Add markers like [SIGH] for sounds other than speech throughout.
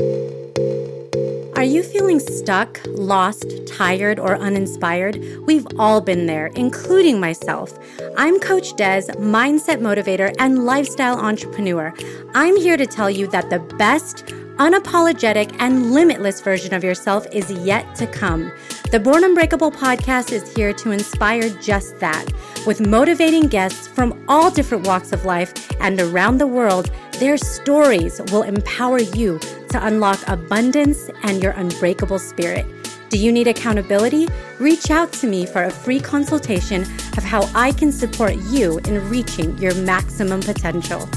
Are you feeling stuck, lost, tired, or uninspired? We've all been there, including myself. I'm Coach Des, mindset motivator and lifestyle entrepreneur. I'm here to tell you that the best, unapologetic, and limitless version of yourself is yet to come. The Born Unbreakable podcast is here to inspire just that. With motivating guests from all different walks of life and around the world, their stories will empower you to unlock abundance and your unbreakable spirit. Do you need accountability? Reach out to me for a free consultation of how I can support you in reaching your maximum potential.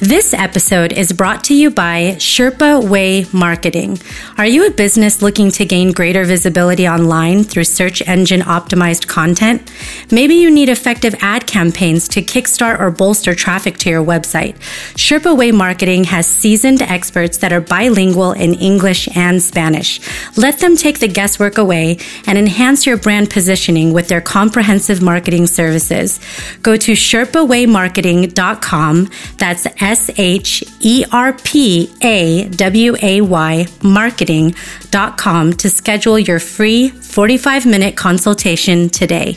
This episode is brought to you by Sherpa Way Marketing. Are you a business looking to gain greater visibility online through search engine optimized content? Maybe you need effective ad campaigns to kickstart or bolster traffic to your website. Sherpa Way Marketing has seasoned experts that are bilingual in English and Spanish. Let them take the guesswork away and enhance your brand positioning with their comprehensive marketing services. Go to sherpawaymarketing.com. That's H E R P A W A Y marketing.com to schedule your free 45 minute consultation today.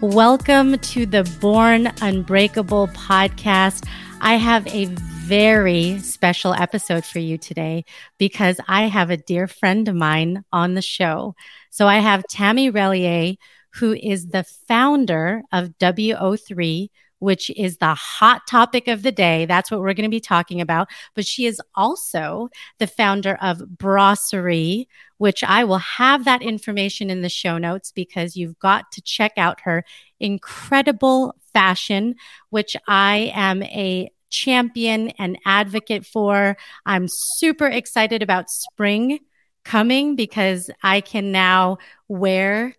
Welcome to the Born Unbreakable podcast. I have a very special episode for you today because I have a dear friend of mine on the show. So I have Tammy Rellier, who is the founder of WO3 which is the hot topic of the day. That's what we're going to be talking about. But she is also the founder of Brasserie, which I will have that information in the show notes because you've got to check out her incredible fashion, which I am a champion and advocate for. I'm super excited about spring coming because I can now wear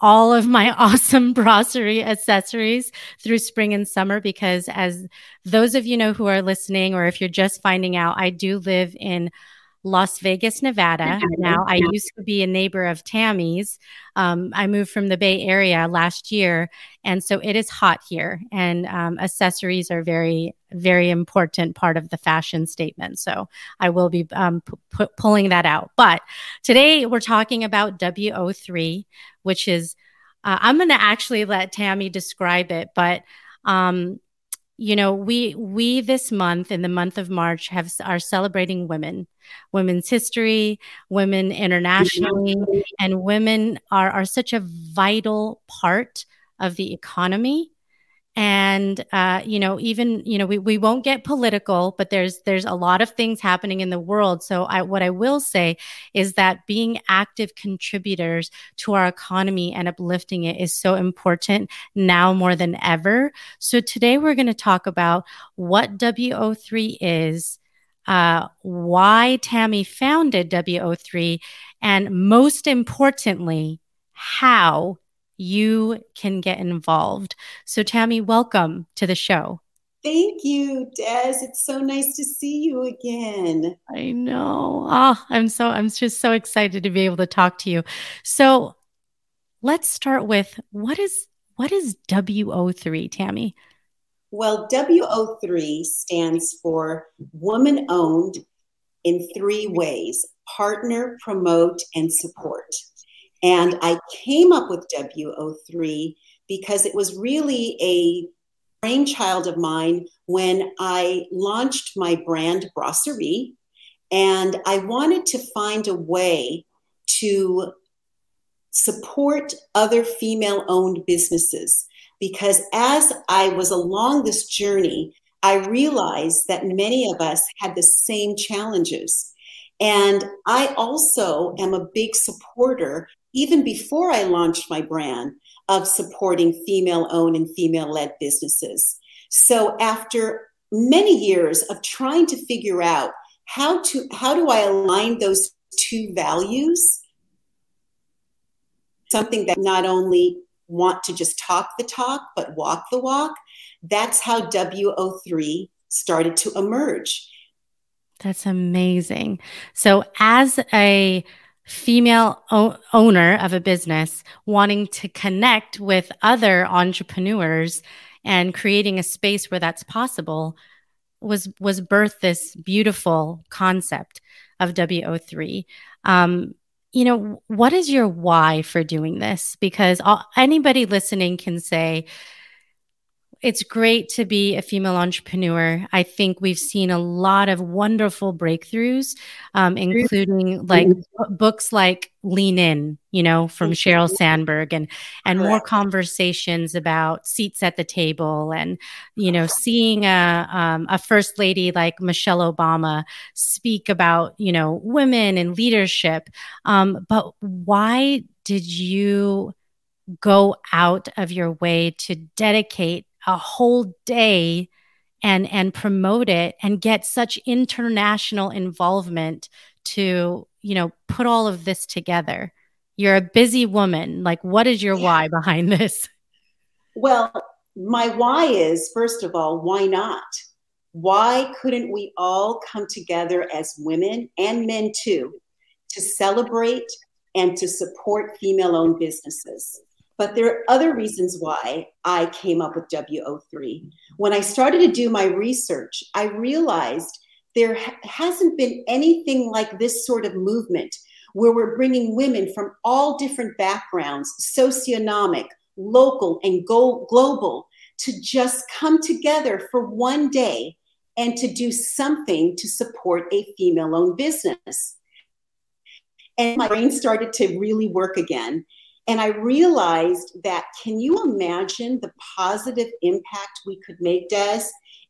all of my [LAUGHS] awesome brasserie accessories through spring and summer because as those of you know who are listening or if you're just finding out i do live in Las Vegas, Nevada. Now, I used to be a neighbor of Tammy's. Um, I moved from the Bay Area last year, and so it is hot here. And um, accessories are very, very important part of the fashion statement. So I will be um, p- pulling that out. But today we're talking about WO3, which is uh, I'm going to actually let Tammy describe it, but um, you know we we this month in the month of march have are celebrating women women's history women internationally and women are are such a vital part of the economy. And uh, you know even you know we, we won't get political but there's there's a lot of things happening in the world. So I, what i will say is that being active contributors to our economy and uplifting it is so important now more than ever. So today we're going to talk about what wo3 is uh, why tammy founded wo3 and most importantly how you can get involved. So, Tammy, welcome to the show. Thank you, Des. It's so nice to see you again. I know. Oh, I'm so I'm just so excited to be able to talk to you. So, let's start with what is what is WO3, Tammy? Well, WO3 stands for woman owned in three ways partner, promote, and support. And I came up with WO3 because it was really a brainchild of mine when I launched my brand Brasserie. And I wanted to find a way to support other female owned businesses because as I was along this journey, I realized that many of us had the same challenges. And I also am a big supporter even before I launched my brand, of supporting female owned and female led businesses. So after many years of trying to figure out how to how do I align those two values something that not only want to just talk the talk but walk the walk that's how WO3 started to emerge that's amazing so as a female o- owner of a business wanting to connect with other entrepreneurs and creating a space where that's possible was was birthed this beautiful concept of WO3. Um, you know, what is your why for doing this? Because anybody listening can say, it's great to be a female entrepreneur. I think we've seen a lot of wonderful breakthroughs, um, including like books like Lean In, you know, from. Sheryl Sandberg, and and more conversations about seats at the table, and you know, seeing a um, a first lady like Michelle Obama speak about you know women and leadership. Um, but why did you? go out of your way to dedicate a whole day and and promote it and get such international involvement to you know put all of this together. You're a busy woman. Like what is your yeah. why behind this? Well my why is first of all why not? Why couldn't we all come together as women and men too to celebrate and to support female owned businesses but there are other reasons why I came up with WO3. When I started to do my research, I realized there ha- hasn't been anything like this sort of movement where we're bringing women from all different backgrounds, socioeconomic, local, and go- global, to just come together for one day and to do something to support a female owned business. And my brain started to really work again. And I realized that can you imagine the positive impact we could make, Des,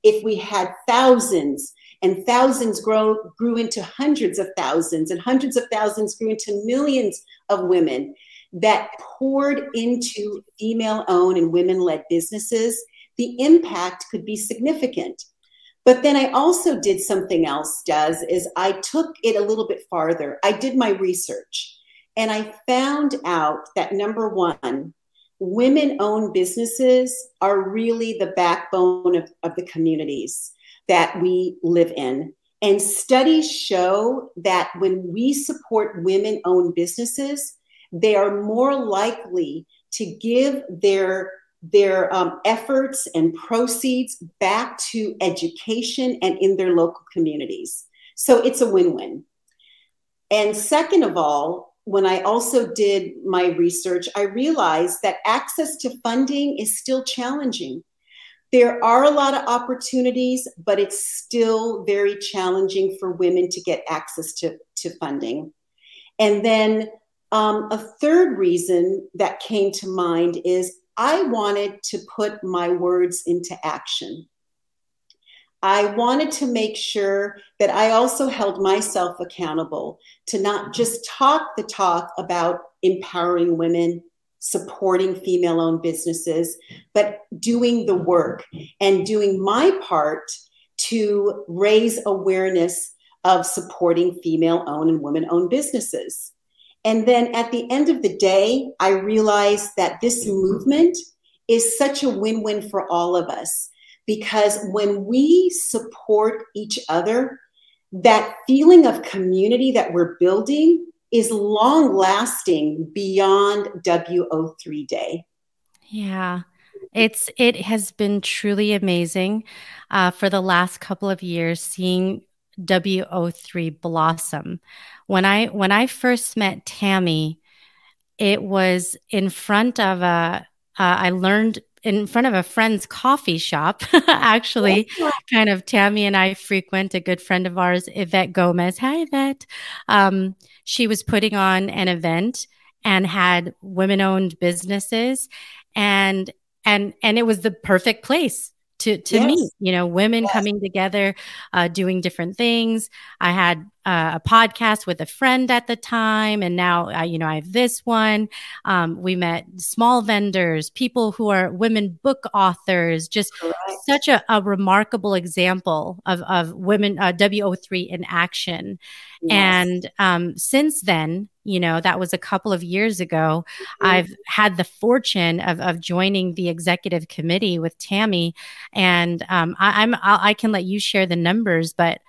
if we had thousands and thousands grow, grew into hundreds of thousands and hundreds of thousands grew into millions of women that poured into female owned and women led businesses, the impact could be significant. But then I also did something else, Des, is I took it a little bit farther. I did my research. And I found out that number one, women owned businesses are really the backbone of, of the communities that we live in. And studies show that when we support women owned businesses, they are more likely to give their their um, efforts and proceeds back to education and in their local communities. So it's a win win. And second of all, when I also did my research, I realized that access to funding is still challenging. There are a lot of opportunities, but it's still very challenging for women to get access to, to funding. And then um, a third reason that came to mind is I wanted to put my words into action. I wanted to make sure that I also held myself accountable to not just talk the talk about empowering women, supporting female owned businesses, but doing the work and doing my part to raise awareness of supporting female owned and women owned businesses. And then at the end of the day, I realized that this movement is such a win win for all of us because when we support each other, that feeling of community that we're building is long lasting beyond WO3 day. Yeah. It's it has been truly amazing uh, for the last couple of years seeing WO3 blossom. When I when I first met Tammy, it was in front of a. Uh, I learned in front of a friend's coffee shop, [LAUGHS] actually, kind of Tammy and I frequent a good friend of ours, Yvette Gomez. Hi, Yvette. Um, she was putting on an event and had women owned businesses and and and it was the perfect place to to yes. meet you know women yes. coming together uh, doing different things i had uh, a podcast with a friend at the time and now uh, you know i have this one um, we met small vendors people who are women book authors just right. such a, a, remarkable example of, of women uh, wo3 in action yes. and um, since then you know that was a couple of years ago mm-hmm. i've had the fortune of, of joining the executive committee with tammy and um, I, i'm I'll, i can let you share the numbers but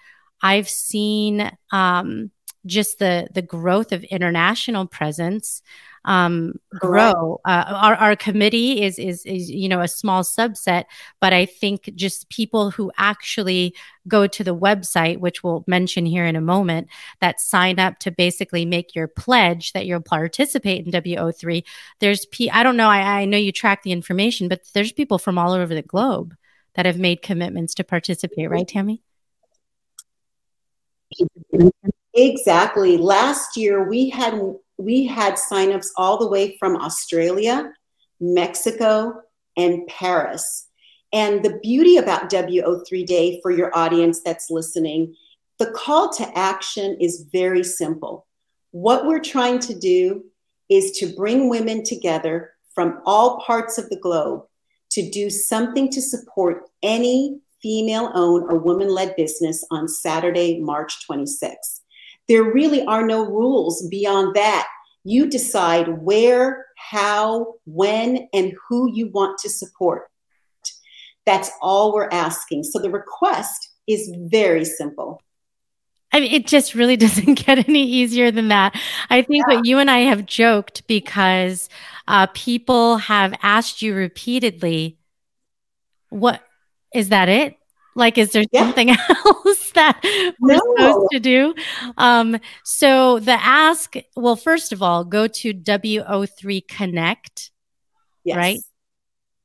i've seen um, just the the growth of international presence um, grow. Uh, our, our committee is, is, is, you know, a small subset, but I think just people who actually go to the website, which we'll mention here in a moment, that sign up to basically make your pledge that you'll participate in WO3. There's, P- I don't know, I, I know you track the information, but there's people from all over the globe that have made commitments to participate, right, Tammy? Exactly. Last year we had we had signups all the way from Australia, Mexico, and Paris. And the beauty about WO3 Day for your audience that's listening, the call to action is very simple. What we're trying to do is to bring women together from all parts of the globe to do something to support any female owned or woman led business on Saturday, March 26th. There really are no rules beyond that. You decide where, how, when, and who you want to support. That's all we're asking. So the request is very simple. I mean, it just really [LAUGHS] doesn't get any easier than that. I think yeah. what you and I have joked because uh, people have asked you repeatedly, what is that it? Like, is there yeah. something [LAUGHS] else that we're no. supposed to do? Um, so the ask, well, first of all, go to WO3 Connect, yes. right?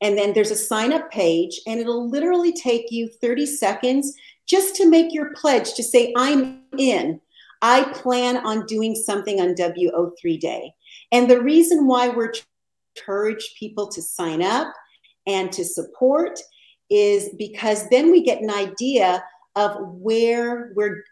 And then there's a sign up page, and it'll literally take you 30 seconds just to make your pledge to say, I'm in. I plan on doing something on WO3 Day. And the reason why we're encourage people to sign up and to support is because then we get an idea of where we're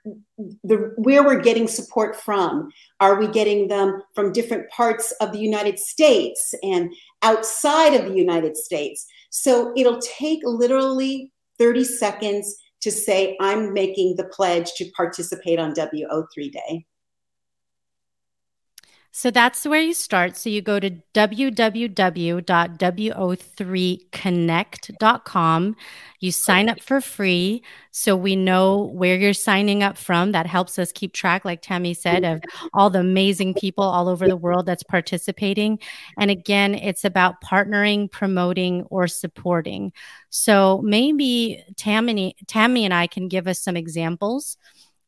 the where we're getting support from. Are we getting them from different parts of the united states and outside of the united states? So it'll take literally 30 seconds to say i'm making the pledge to participate on wo3 day so that's where you start. So you go to www.wo3connect.com. You sign up for free. So we know where you're signing up from. That helps us keep track, like Tammy said, of all the amazing people all over the world that's participating. And again, it's about partnering, promoting, or supporting. So maybe Tammy, Tammy and I can give us some examples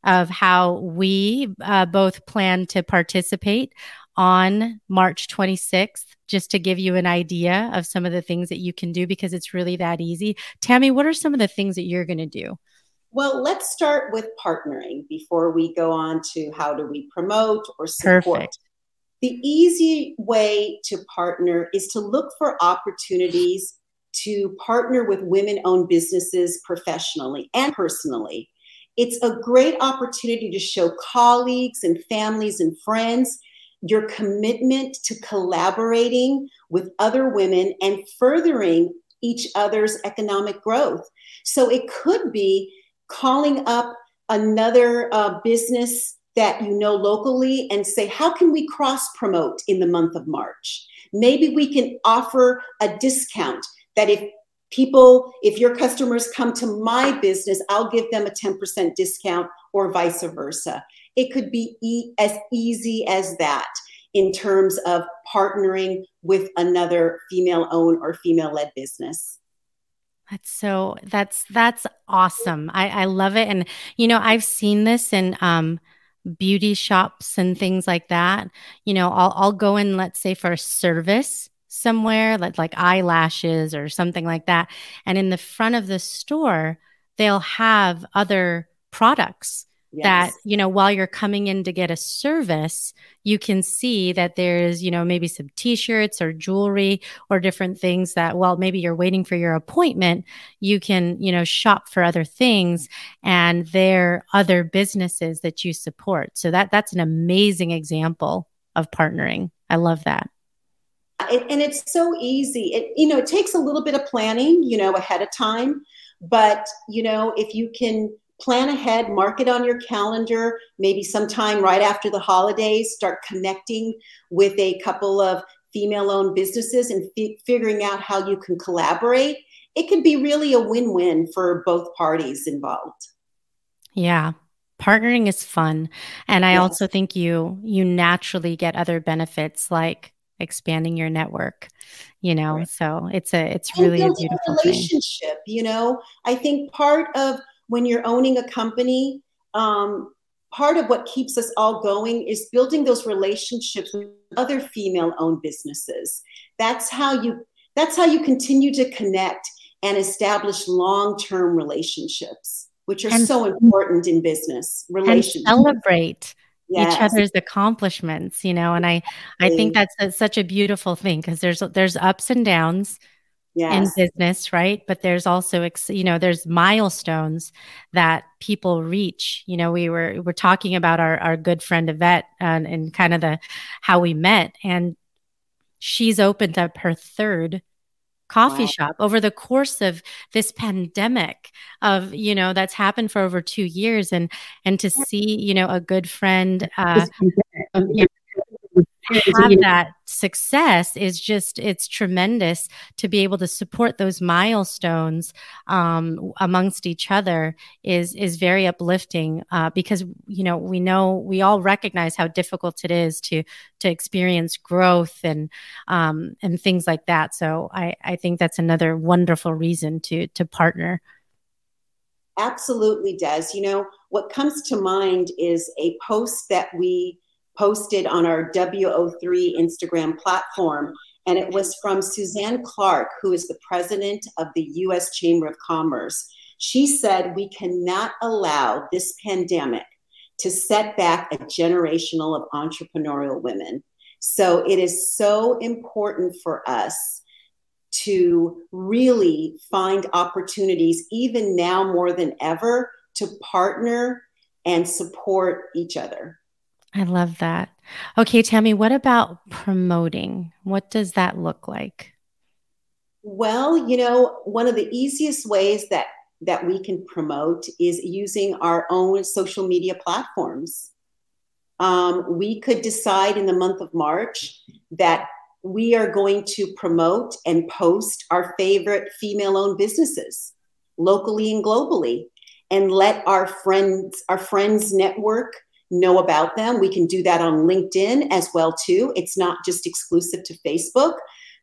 of how we uh, both plan to participate on March 26th, just to give you an idea of some of the things that you can do because it's really that easy. Tammy, what are some of the things that you're going to do? Well, let's start with partnering before we go on to how do we promote or support. Perfect. The easy way to partner is to look for opportunities to partner with women owned businesses professionally and personally. It's a great opportunity to show colleagues and families and friends your commitment to collaborating with other women and furthering each other's economic growth. So it could be calling up another uh, business that you know locally and say, how can we cross promote in the month of March? Maybe we can offer a discount that if people, if your customers come to my business, I'll give them a 10% discount or vice versa. It could be e- as easy as that in terms of partnering with another female owned or female led business. That's so that's that's awesome. I, I love it. And you know, I've seen this in um beauty shops and things like that. You know, I'll I'll go in, let's say, for a service somewhere, like like eyelashes or something like that. And in the front of the store, they'll have other products Yes. that you know while you're coming in to get a service you can see that there's you know maybe some t-shirts or jewelry or different things that while maybe you're waiting for your appointment you can you know shop for other things and there are other businesses that you support so that that's an amazing example of partnering i love that and it's so easy it you know it takes a little bit of planning you know ahead of time but you know if you can plan ahead, mark it on your calendar, maybe sometime right after the holidays, start connecting with a couple of female owned businesses and f- figuring out how you can collaborate. It can be really a win win for both parties involved. Yeah. Partnering is fun. And I yes. also think you you naturally get other benefits like expanding your network you know right. so it's a it's really a beautiful a relationship thing. you know i think part of when you're owning a company um, part of what keeps us all going is building those relationships with other female owned businesses that's how you that's how you continue to connect and establish long-term relationships which are and, so important in business relationships celebrate yes. each other's accomplishments you know and i i think that's a, such a beautiful thing because there's there's ups and downs yes. in business right but there's also you know there's milestones that people reach you know we were we're talking about our our good friend yvette and, and kind of the how we met and she's opened up her third coffee wow. shop over the course of this pandemic of you know that's happened for over two years and and to see you know a good friend uh, yeah, have that success is just it's tremendous to be able to support those milestones um, amongst each other is is very uplifting uh, because you know we know we all recognize how difficult it is to to experience growth and um, and things like that. So I, I think that's another wonderful reason to to partner. Absolutely does you know what comes to mind is a post that we posted on our WO3 Instagram platform. And it was from Suzanne Clark, who is the president of the US Chamber of Commerce. She said, We cannot allow this pandemic to set back a generational of entrepreneurial women. So it is so important for us to really find opportunities, even now more than ever, to partner and support each other. I love that. Okay, Tammy, what about promoting? What does that look like? Well, you know, one of the easiest ways that that we can promote is using our own social media platforms. Um, we could decide in the month of March that we are going to promote and post our favorite female owned businesses locally and globally and let our friends our friends network know about them. We can do that on LinkedIn as well too. It's not just exclusive to Facebook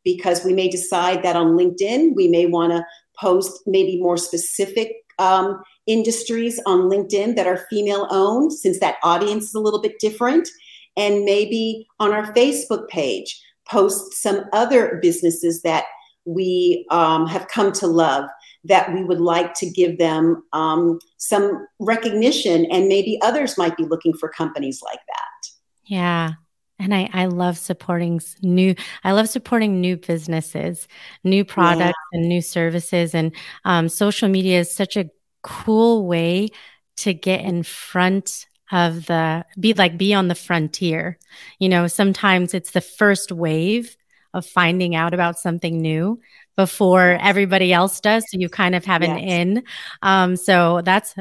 because we may decide that on LinkedIn we may want to post maybe more specific um, industries on LinkedIn that are female owned since that audience is a little bit different. And maybe on our Facebook page, post some other businesses that we um, have come to love that we would like to give them um, some recognition and maybe others might be looking for companies like that. Yeah. And I, I love supporting new i love supporting new businesses new products yeah. and new services. And um, social media is such a cool way to get in front of the be like be on the frontier. You know sometimes it's the first wave of finding out about something new before everybody else does. So you kind of have yes. an in. Um, so that's,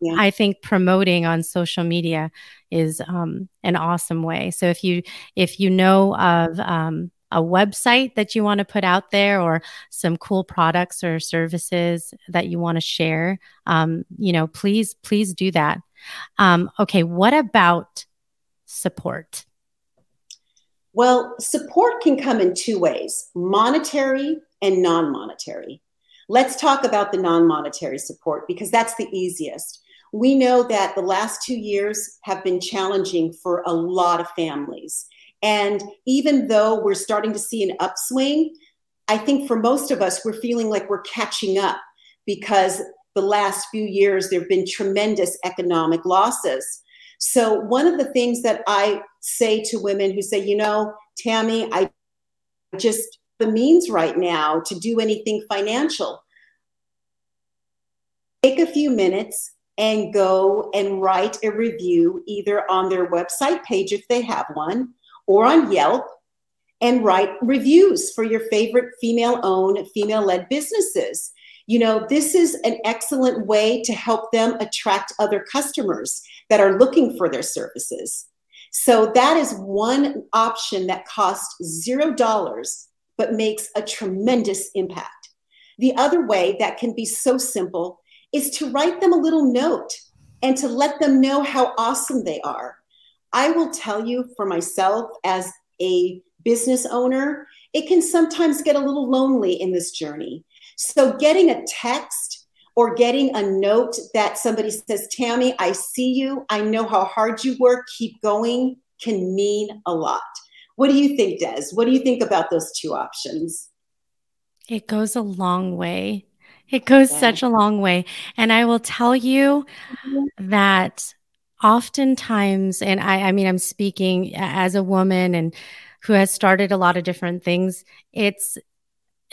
yeah. I think promoting on social media is um, an awesome way. So if you if you know of um, a website that you want to put out there or some cool products or services that you want to share, um, you know, please please do that. Um, okay, what about support? Well, support can come in two ways monetary and non monetary. Let's talk about the non monetary support because that's the easiest. We know that the last two years have been challenging for a lot of families. And even though we're starting to see an upswing, I think for most of us, we're feeling like we're catching up because the last few years there have been tremendous economic losses. So, one of the things that I say to women who say, you know, Tammy, I just the means right now to do anything financial. Take a few minutes and go and write a review either on their website page if they have one or on Yelp and write reviews for your favorite female owned, female led businesses. You know, this is an excellent way to help them attract other customers that are looking for their services. So that is one option that costs zero dollars, but makes a tremendous impact. The other way that can be so simple is to write them a little note and to let them know how awesome they are. I will tell you for myself as a business owner, it can sometimes get a little lonely in this journey. So, getting a text or getting a note that somebody says, Tammy, I see you. I know how hard you work. Keep going can mean a lot. What do you think, Des? What do you think about those two options? It goes a long way. It goes yeah. such a long way. And I will tell you mm-hmm. that oftentimes, and I, I mean, I'm speaking as a woman and who has started a lot of different things, it's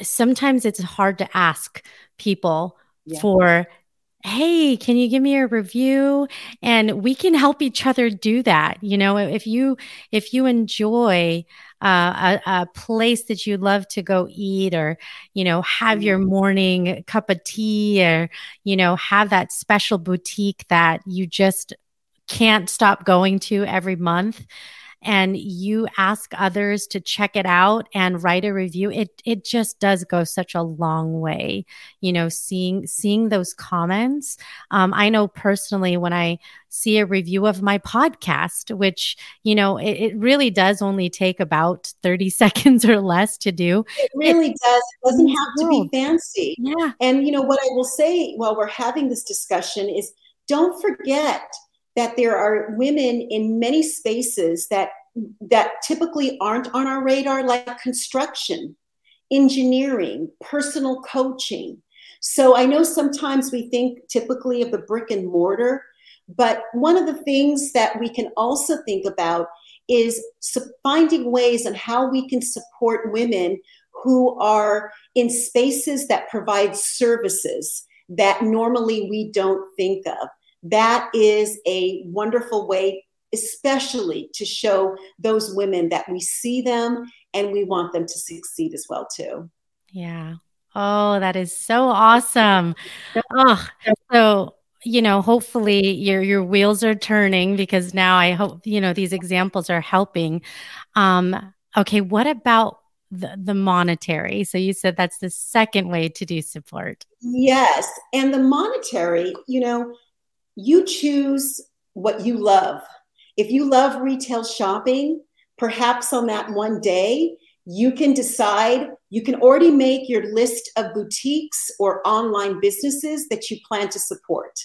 sometimes it's hard to ask people yeah. for hey can you give me a review and we can help each other do that you know if you if you enjoy uh, a, a, place that you love to go eat or you know have your mm-hmm. morning cup of tea or you know have that special boutique that you just can't stop going to every month and you ask others to check it out and write a review it it just does go such a long way you know seeing seeing those comments. Um, i know personally when i see a review of my podcast which you know it, it really does only take about 30 [LAUGHS] seconds or less to do it really it, does. It doesn't have to be fancy. Yeah. And you know what i will say while we're having this discussion is don't forget that there are women in many spaces that that typically aren't on our radar like construction engineering personal coaching. So i know sometimes we think typically of the brick and mortar but one of the things that we can also think about is finding ways on how we can support women who are in spaces that provide services that normally we don't think of that is a wonderful way, especially to show those women that we see them and we want them to succeed as well too. Yeah. Oh, that is so awesome. Oh, so you know, hopefully your your wheels are turning because now I hope you know these examples are helping. Um, okay, what about the, the monetary? So you said that's the second way to do support. Yes, and the monetary, you know, you choose what you love. If you love retail shopping, perhaps on that one day, you can decide, you can already make your list of boutiques or online businesses that you plan to support.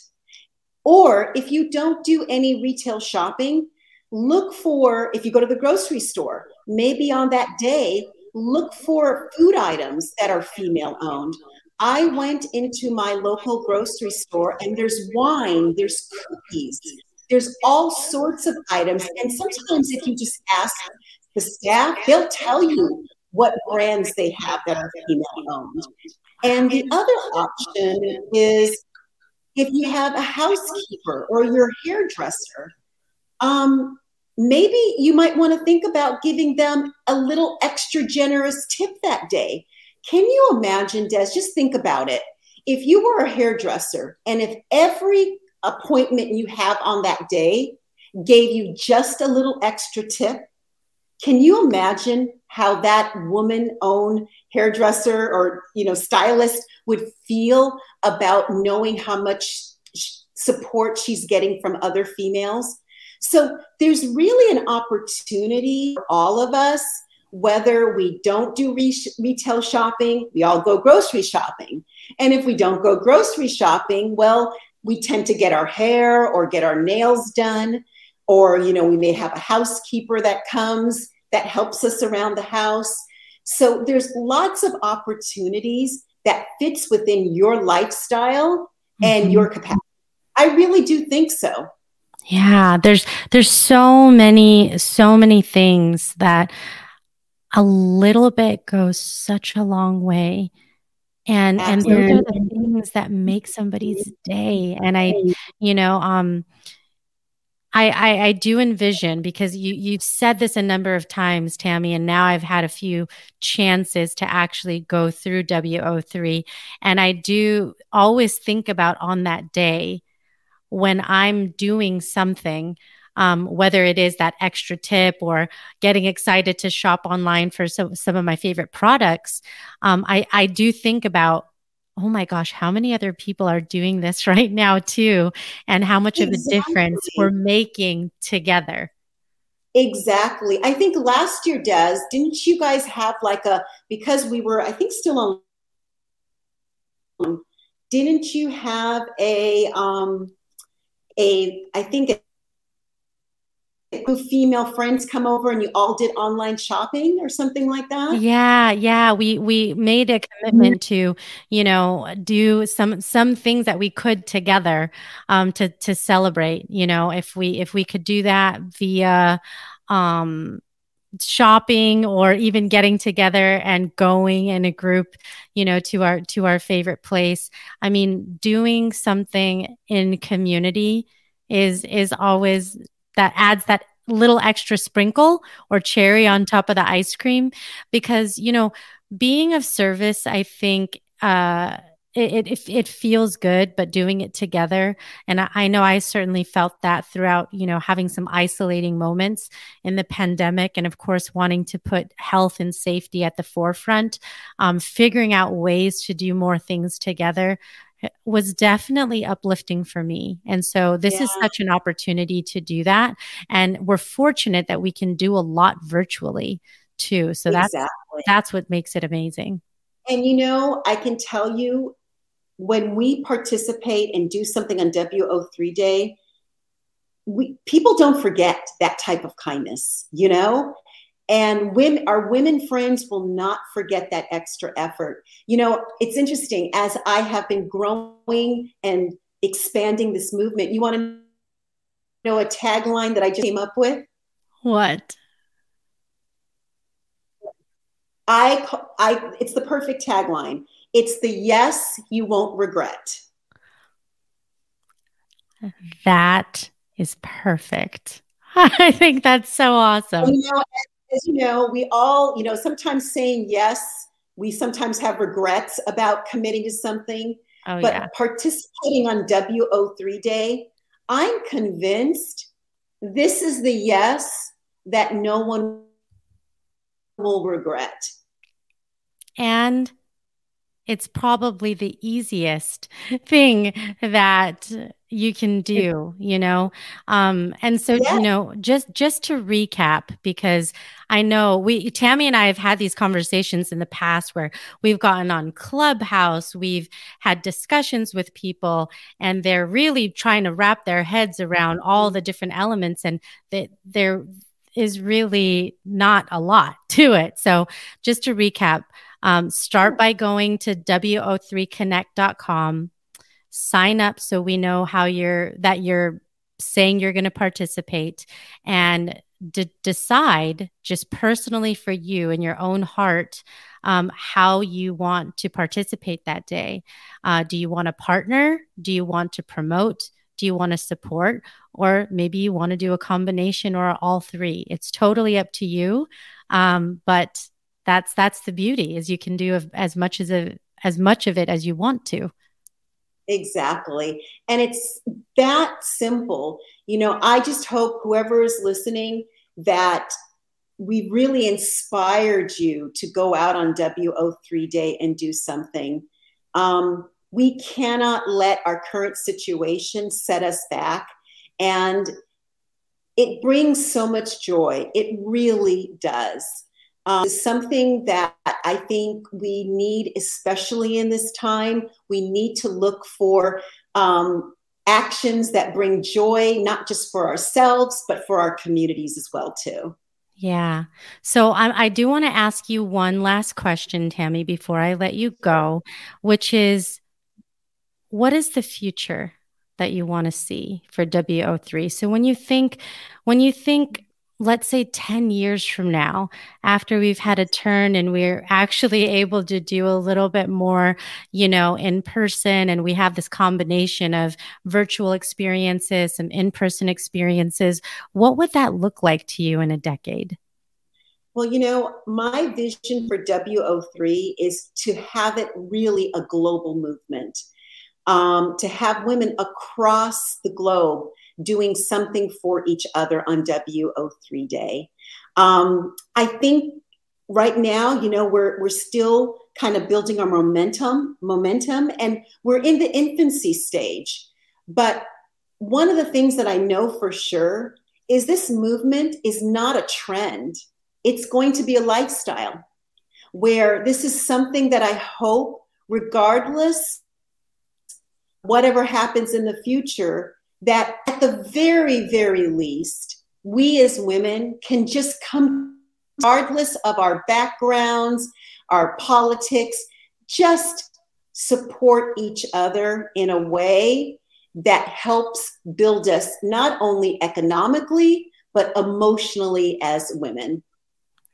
Or if you don't do any retail shopping, look for, if you go to the grocery store, maybe on that day, look for food items that are female owned I went into my local grocery store and there's wine, there's cookies, there's all sorts of items. And sometimes if you just ask the staff, they'll tell you what brands they have that are female owned. And the other option is if you have a housekeeper or your hairdresser, um, maybe you might want to think about giving them a little extra generous tip that day. Can you imagine, Des? Just think about it. If you were a hairdresser and if every appointment you have on that day gave you just a little extra tip, can you imagine how that woman owned hairdresser or you know stylist would feel about knowing how much support she's getting from other females so there's really an opportunity for all of us whether we don't do re- retail shopping, we all go grocery shopping. And if we don't go grocery shopping, well, we tend to get our hair or get our nails done. Or, you know, we may have a housekeeper that comes that helps us around the house. So there's lots of opportunities that fits within your lifestyle and mm-hmm. your capacity. I really do think so. Yeah, there's there's so many so many things that a little bit goes such a long way. And Absolutely. and those are the things that make somebody's day. And i you know um I, I, I do envision because you you've said this a number of times, Tammy, and now I've had a few chances to actually go through WO3, and I do always think about on that day when I'm doing something um, whether it is that extra tip or getting excited to shop online for some, some of my favorite products, um, I, I do think about oh my gosh, how many other people are doing this [LAUGHS] right now too? And how much exactly. of a difference we're making together. Exactly. I think last year, Des, didn't you guys have like a because we were, I think, still on. Didn't you have a um a I think female friends come over and you all did online shopping or something like that? Yeah yeah we we made a commitment to you know do some some things that we could together um to to celebrate you know if we if we could do that via um shopping or even getting together and going in a group you know to our to our favorite place. I mean doing something in community is is always that adds that little extra sprinkle or cherry on top of the ice cream. Because you know being of service i think uh it, it it feels good but doing it together. And I, I, know i certainly felt that throughout you know having some isolating moments in the pandemic and of course wanting to put health and safety at the forefront um, figuring out ways to do more things together was definitely uplifting for me. And so this yeah. is such an opportunity to do that. And we're fortunate that we can do a lot virtually too. So that's exactly. that's what makes it amazing. And you know, I can tell you when we participate and do something on WO3 day, we people don't forget that type of kindness, you know? And women our women friends will not forget that extra effort. You know it's interesting as i have been growing and expanding this movement you want to know a tagline that i just came up with? What? I i it's the perfect tagline. It's the yes you won't regret. That is perfect. [LAUGHS] I think that's so awesome. You know, as you know, we all, you know, sometimes saying yes, we sometimes have regrets about committing to something. Oh, but yeah. participating on WO3 Day, I'm convinced this is the yes that no one will regret. And it's probably the easiest thing that you can do you know um and so yeah. you know just just to recap because i know we tammy and i have had these conversations in the past where we've gotten on clubhouse we've had discussions with people and they're really trying to wrap their heads around all the different elements and that there is really not a lot to it so just to recap um, start by going to wo3connect.com sign up so we know how you're that you're saying you're going to participate and d- decide just personally for you in your own heart um, how you want to participate that day. Uh, do you want to partner? Do you want to promote? Do you want to support? Or maybe you want to do a combination or all three. It's totally up to you. Um, but that's that's the beauty is you can do as much as a, as much of it as you want to. Exactly. And it's that simple. You know, I just hope whoever is listening that we really inspired you to go out on WO3 day and do something. Um, we cannot let our current situation set us back. And it brings so much joy. It really does um, something that I think we need, especially in this time. We need to look for um, actions that bring joy, not just for ourselves, but for our communities as well, too. Yeah. So I, I do want to ask you one last question, Tammy, before I let you go, which is what is the future that you want to see for WO3? So when you think, when you think let's say 10 years from now, after we've had a turn and we're actually able to do a little bit more, you know, in person, and we have this combination of virtual experiences and in person experiences, what would that look like to you in a decade? Well, you know, my vision for WO3 is to have it really a global movement, um, to have women across the globe doing something for each other on WO3 Day. Um, I think right now, you know, we're we're still kind of building our momentum, momentum, and we're in the infancy stage. But one of the things that I know for sure is this movement is not a trend. It's going to be a lifestyle where this is something that I hope, regardless whatever happens in the future, that at the very, very least, we as women can just come, regardless of our backgrounds, our politics, just support each other in a way that helps build us not only economically, but emotionally as women.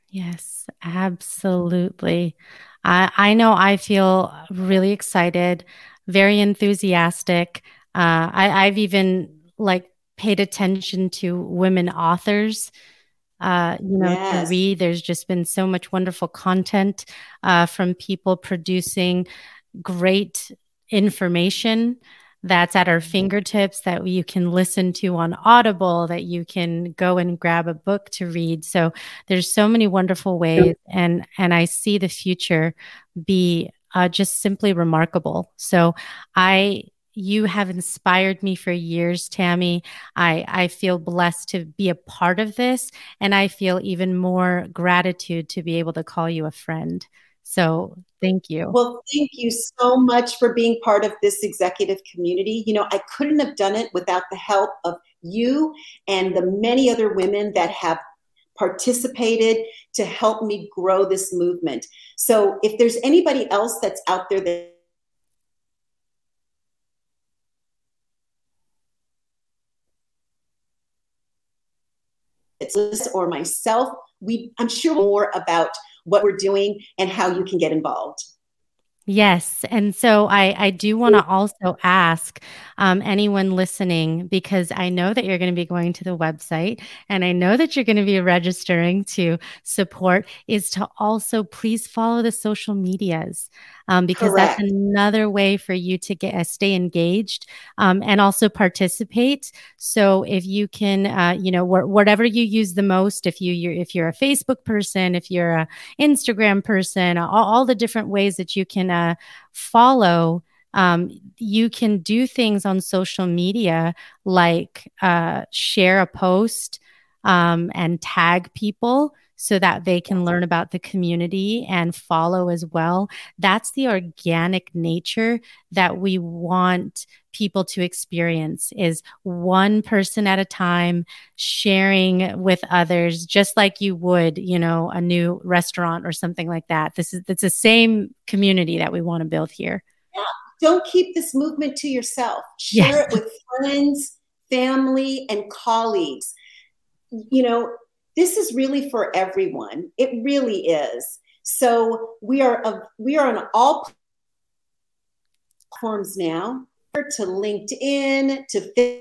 Yes, absolutely. I, I know I feel really excited, very enthusiastic. Uh, I, I've even like paid attention to women authors uh, you know, yes. to read. There's just been so much wonderful content uh, from people producing great information that's at our fingertips that you can listen to on Audible, that you can go and grab a book to read. So there's so many wonderful ways, and and I see the future be uh, just simply remarkable. So I you have inspired me for years, Tammy. I, I feel blessed to be a part of this, and I feel even more gratitude to be able to call you a friend. So thank you. Well, thank you so much for being part of this executive community. You know, I couldn't have done it without the help of you and the many other women that have participated to help me grow this movement. So if there's anybody else that's out there that or myself, we I'm sure more about what we're doing, and how you can get involved. Yes. And so I, I do want to also ask um, anyone listening, because I know that you're going to be going to the website and I know that you're going to be registering to support, is to also please follow the social medias um, because Correct. that's another way for you to get uh, stay engaged um, and also participate. So if you can, uh, you know, wh- whatever you use the most, if you you're, if you're a Facebook person, if you're a Instagram person, all, all the different ways that you can uh, follow. Um, you can do things on social media like uh, share a post um, and tag people so that they can learn about the community and follow as well. That's the organic nature that we want people to experience is one person at a time sharing with others just like you would you know a new restaurant or something like that this is it's the same community that we want to build here yeah. don't keep this movement to yourself share yes. it with friends family and colleagues you know this is really for everyone. It really is. So we are a, we are on all platforms now to LinkedIn to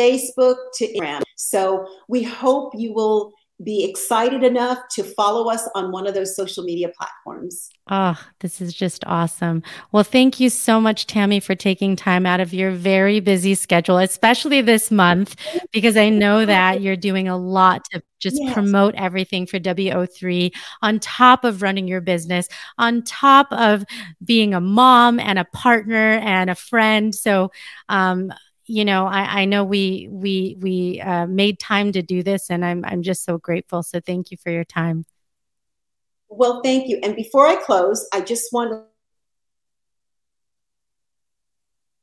Facebook to Instagram. So we hope you will be excited enough to follow us on one of those social media platforms. Oh, this is just awesome. Well, thank you so much, Tammy, for taking time out of your very busy schedule, especially this month, because I know that you're doing a lot to just yes. promote everything for WO3 on top of running your business, on top of being a mom and a partner and a friend. So, um, you know, I, I know we we we uh, made time to do this, and I'm I'm just so grateful. So thank you for your time. Well, thank you. And before I close, I just want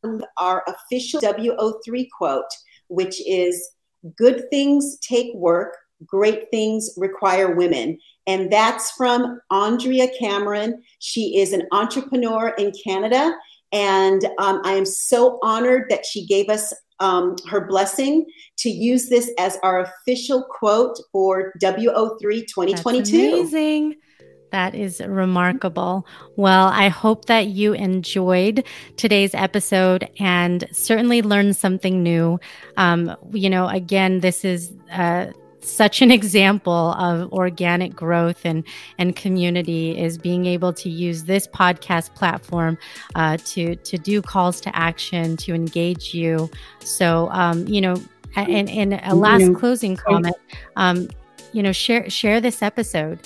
to our official WO3 quote, which is "Good things take work, great things require women." And that's from Andrea Cameron. She is an entrepreneur in Canada and um, I am so honored that she gave us um, her blessing to use this as our official quote for WO3 2022. That's amazing. That is remarkable. Well, I hope that you enjoyed today's episode and certainly learned something new. Um, you know, again, this is uh, such an example of organic growth and and community is being able to use this podcast platform uh, to to do calls to action to engage you. So um, you know, and in a last closing comment, um, you know, share share this episode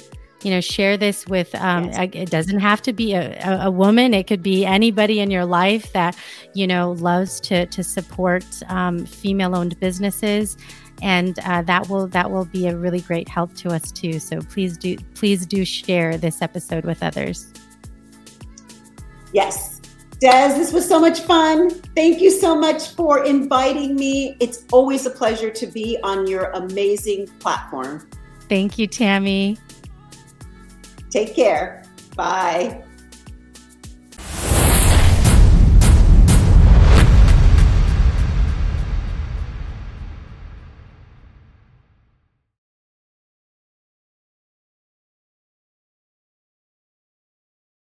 you know, share this with, um, yes. it doesn't have to be a, a, woman. It could be anybody in your life that, you know, loves to, to support um, female owned businesses. And uh, that will that will be a really great help to us too. So please do please do share this episode with others. Yes, Des, this was so much fun. Thank you so much for inviting me. It's always a pleasure to be on your amazing platform. Thank you, Tammy. Take care. Bye.